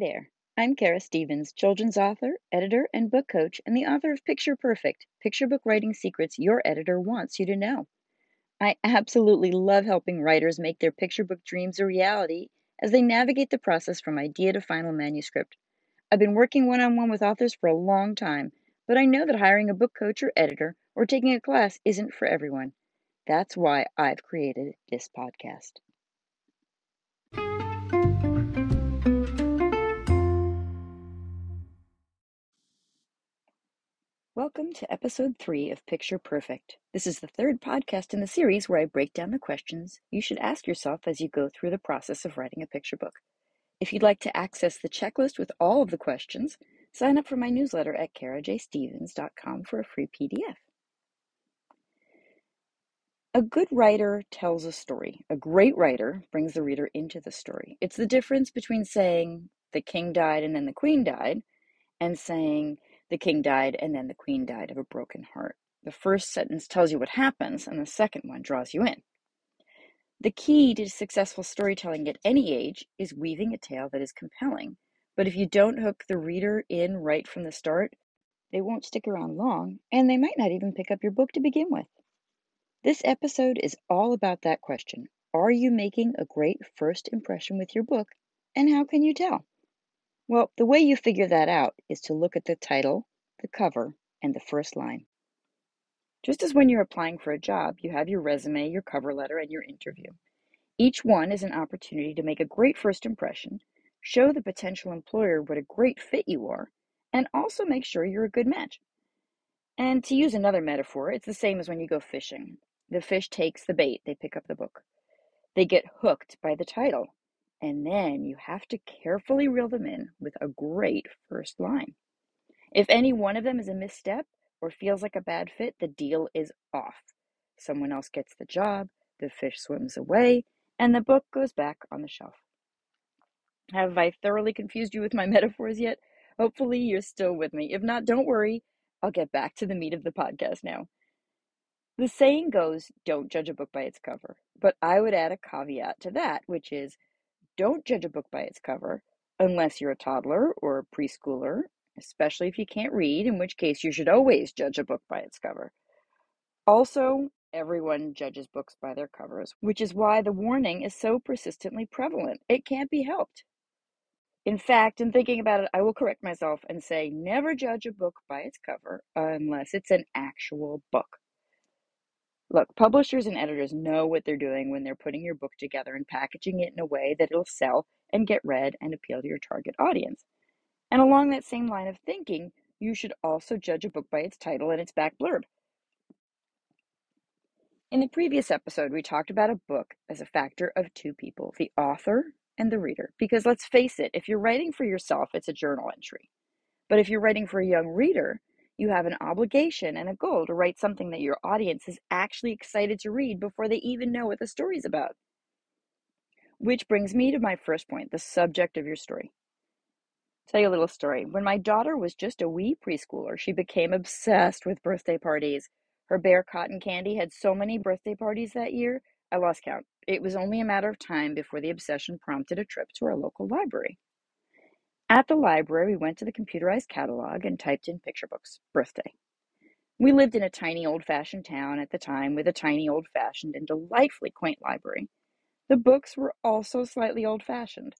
there. I'm Kara Stevens, children's author, editor, and book coach, and the author of Picture Perfect Picture Book Writing Secrets Your Editor Wants You to Know. I absolutely love helping writers make their picture book dreams a reality as they navigate the process from idea to final manuscript. I've been working one on one with authors for a long time, but I know that hiring a book coach or editor or taking a class isn't for everyone. That's why I've created this podcast. Welcome to episode three of Picture Perfect. This is the third podcast in the series where I break down the questions you should ask yourself as you go through the process of writing a picture book. If you'd like to access the checklist with all of the questions, sign up for my newsletter at karajstevens.com for a free PDF. A good writer tells a story. A great writer brings the reader into the story. It's the difference between saying the king died and then the queen died and saying the king died and then the queen died of a broken heart. The first sentence tells you what happens, and the second one draws you in. The key to successful storytelling at any age is weaving a tale that is compelling. But if you don't hook the reader in right from the start, they won't stick around long, and they might not even pick up your book to begin with. This episode is all about that question Are you making a great first impression with your book, and how can you tell? Well, the way you figure that out is to look at the title, the cover, and the first line. Just as when you're applying for a job, you have your resume, your cover letter, and your interview. Each one is an opportunity to make a great first impression, show the potential employer what a great fit you are, and also make sure you're a good match. And to use another metaphor, it's the same as when you go fishing. The fish takes the bait, they pick up the book. They get hooked by the title, and then you have to carefully reel them in with a great first line. If any one of them is a misstep or feels like a bad fit, the deal is off. Someone else gets the job, the fish swims away, and the book goes back on the shelf. Have I thoroughly confused you with my metaphors yet? Hopefully, you're still with me. If not, don't worry. I'll get back to the meat of the podcast now. The saying goes, don't judge a book by its cover. But I would add a caveat to that, which is don't judge a book by its cover unless you're a toddler or a preschooler, especially if you can't read, in which case you should always judge a book by its cover. Also, everyone judges books by their covers, which is why the warning is so persistently prevalent. It can't be helped. In fact, in thinking about it, I will correct myself and say never judge a book by its cover unless it's an actual book. Look, publishers and editors know what they're doing when they're putting your book together and packaging it in a way that it'll sell and get read and appeal to your target audience. And along that same line of thinking, you should also judge a book by its title and its back blurb. In the previous episode, we talked about a book as a factor of two people the author and the reader. Because let's face it, if you're writing for yourself, it's a journal entry. But if you're writing for a young reader, you have an obligation and a goal to write something that your audience is actually excited to read before they even know what the story's about. Which brings me to my first point the subject of your story. Tell you a little story. When my daughter was just a wee preschooler, she became obsessed with birthday parties. Her bear cotton candy had so many birthday parties that year, I lost count. It was only a matter of time before the obsession prompted a trip to our local library. At the library, we went to the computerized catalog and typed in picture books, birthday. We lived in a tiny old fashioned town at the time with a tiny old fashioned and delightfully quaint library. The books were also slightly old fashioned.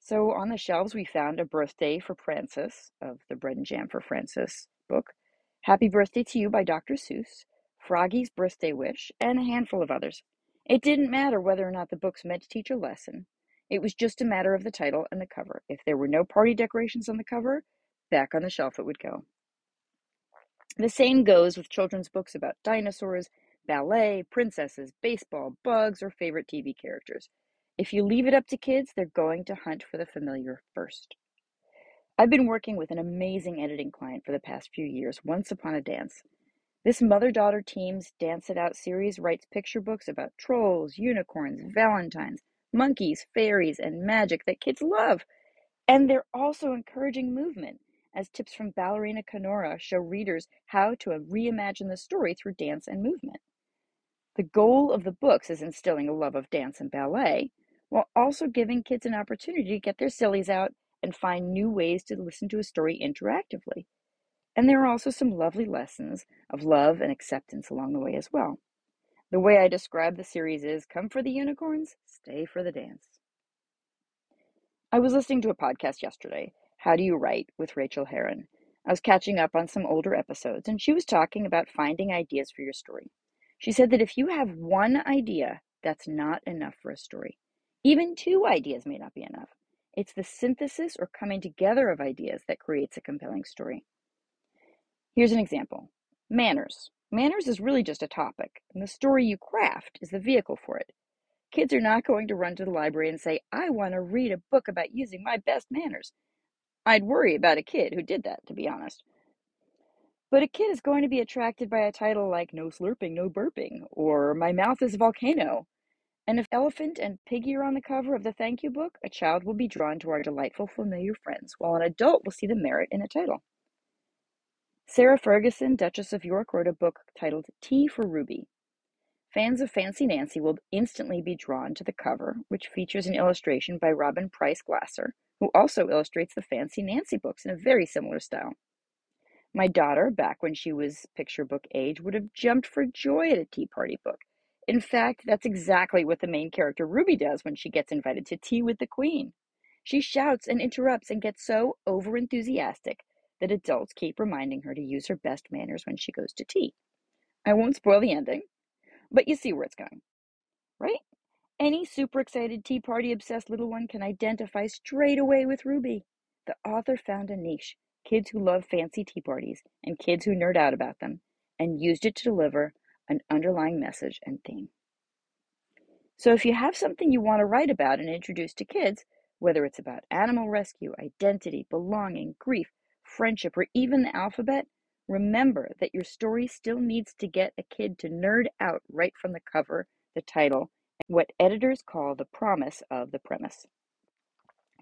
So on the shelves, we found A Birthday for Frances of the Bread and Jam for Frances book, Happy Birthday to You by Dr. Seuss, Froggy's Birthday Wish, and a handful of others. It didn't matter whether or not the books meant to teach a lesson. It was just a matter of the title and the cover. If there were no party decorations on the cover, back on the shelf it would go. The same goes with children's books about dinosaurs, ballet, princesses, baseball, bugs, or favorite TV characters. If you leave it up to kids, they're going to hunt for the familiar first. I've been working with an amazing editing client for the past few years, Once Upon a Dance. This mother daughter team's Dance It Out series writes picture books about trolls, unicorns, valentines, monkeys, fairies, and magic that kids love. And they're also encouraging movement, as tips from Ballerina Konora show readers how to reimagine the story through dance and movement. The goal of the books is instilling a love of dance and ballet, while also giving kids an opportunity to get their sillies out and find new ways to listen to a story interactively. And there are also some lovely lessons of love and acceptance along the way as well. The way I describe the series is come for the unicorns, stay for the dance. I was listening to a podcast yesterday, How Do You Write, with Rachel Herron. I was catching up on some older episodes, and she was talking about finding ideas for your story. She said that if you have one idea, that's not enough for a story. Even two ideas may not be enough. It's the synthesis or coming together of ideas that creates a compelling story. Here's an example manners. Manners is really just a topic, and the story you craft is the vehicle for it. Kids are not going to run to the library and say, I want to read a book about using my best manners. I'd worry about a kid who did that, to be honest. But a kid is going to be attracted by a title like No Slurping, No Burping, or My Mouth is a Volcano. And if Elephant and Piggy are on the cover of the thank you book, a child will be drawn to our delightful, familiar friends, while an adult will see the merit in a title. Sarah Ferguson, Duchess of York, wrote a book titled Tea for Ruby. Fans of Fancy Nancy will instantly be drawn to the cover, which features an illustration by Robin Preiss Glasser, who also illustrates the Fancy Nancy books in a very similar style. My daughter, back when she was picture book age, would have jumped for joy at a tea party book. In fact, that's exactly what the main character Ruby does when she gets invited to tea with the Queen. She shouts and interrupts and gets so overenthusiastic that adults keep reminding her to use her best manners when she goes to tea. I won't spoil the ending, but you see where it's going, right? Any super excited Tea Party obsessed little one can identify straight away with Ruby. The author found a niche kids who love fancy tea parties and kids who nerd out about them and used it to deliver an underlying message and theme. So, if you have something you want to write about and introduce to kids, whether it's about animal rescue, identity, belonging, grief, friendship, or even the alphabet, Remember that your story still needs to get a kid to nerd out right from the cover, the title, what editors call the promise of the premise.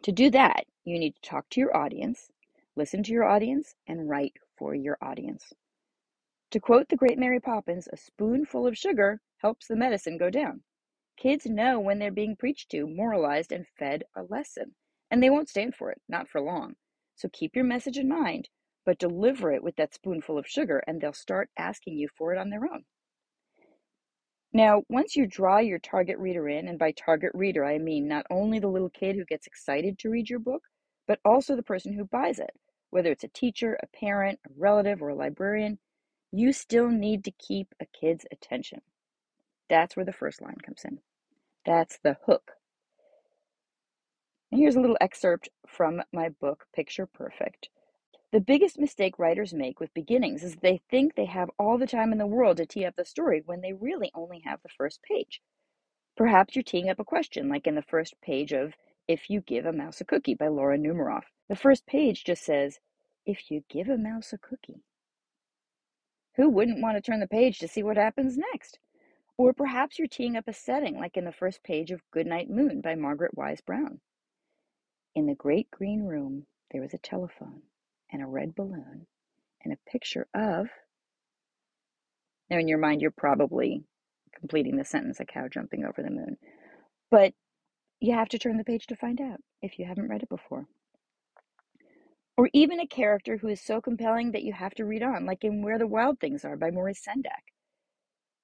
To do that, you need to talk to your audience, listen to your audience, and write for your audience. To quote the great Mary Poppins, a spoonful of sugar helps the medicine go down. Kids know when they're being preached to, moralized, and fed a lesson, and they won't stand for it, not for long. So keep your message in mind but deliver it with that spoonful of sugar and they'll start asking you for it on their own. Now, once you draw your target reader in, and by target reader, I mean not only the little kid who gets excited to read your book, but also the person who buys it, whether it's a teacher, a parent, a relative, or a librarian, you still need to keep a kid's attention. That's where the first line comes in. That's the hook. And here's a little excerpt from my book, Picture Perfect, the biggest mistake writers make with beginnings is they think they have all the time in the world to tee up the story when they really only have the first page. Perhaps you're teeing up a question, like in the first page of If You Give a Mouse a Cookie by Laura Numeroff. The first page just says, If you give a mouse a cookie. Who wouldn't want to turn the page to see what happens next? Or perhaps you're teeing up a setting, like in the first page of Goodnight Moon by Margaret Wise Brown. In the great green room, there was a telephone and a red balloon and a picture of. Now, in your mind, you're probably completing the sentence a cow jumping over the moon. But you have to turn the page to find out if you haven't read it before. Or even a character who is so compelling that you have to read on, like in Where the Wild Things Are by Maurice Sendak.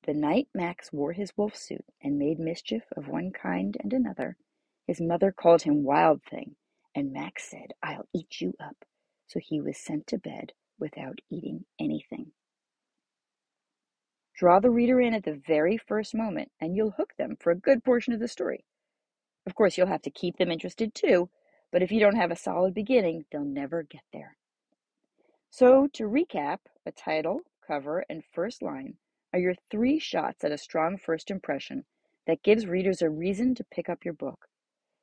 The night Max wore his wolf suit and made mischief of one kind and another, his mother called him Wild Thing, and Max said, I'll eat you up so he was sent to bed without eating anything. Draw the reader in at the very first moment, and you'll hook them for a good portion of the story. Of course, you'll have to keep them interested too, but if you don't have a solid beginning, they'll never get there. So, to recap, a title, cover, and first line are your three shots at a strong first impression that gives readers a reason to pick up your book.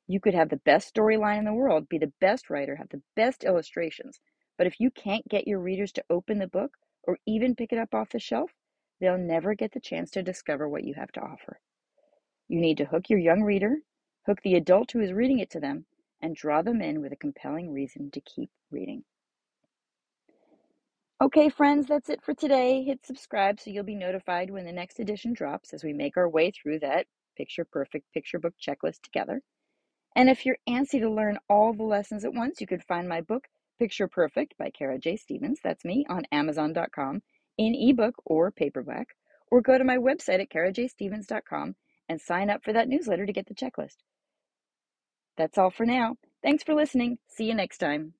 You could have the best storyline in the world, be the best writer, have the best illustrations, but if you can't get your readers to open the book or even pick it up off the shelf, they'll never get the chance to discover what you have to offer. You need to hook your young reader, hook the adult who is reading it to them, and draw them in with a compelling reason to keep reading. Okay, friends, that's it for today. Hit subscribe so you'll be notified when the next edition drops as we make our way through that picture perfect picture book checklist together. And if you're antsy to learn all the lessons at once, you could find my book, Picture Perfect by Kara J. Stevens, that's me, on Amazon.com in ebook or paperback, or go to my website at karajstevens.com and sign up for that newsletter to get the checklist. That's all for now. Thanks for listening. See you next time.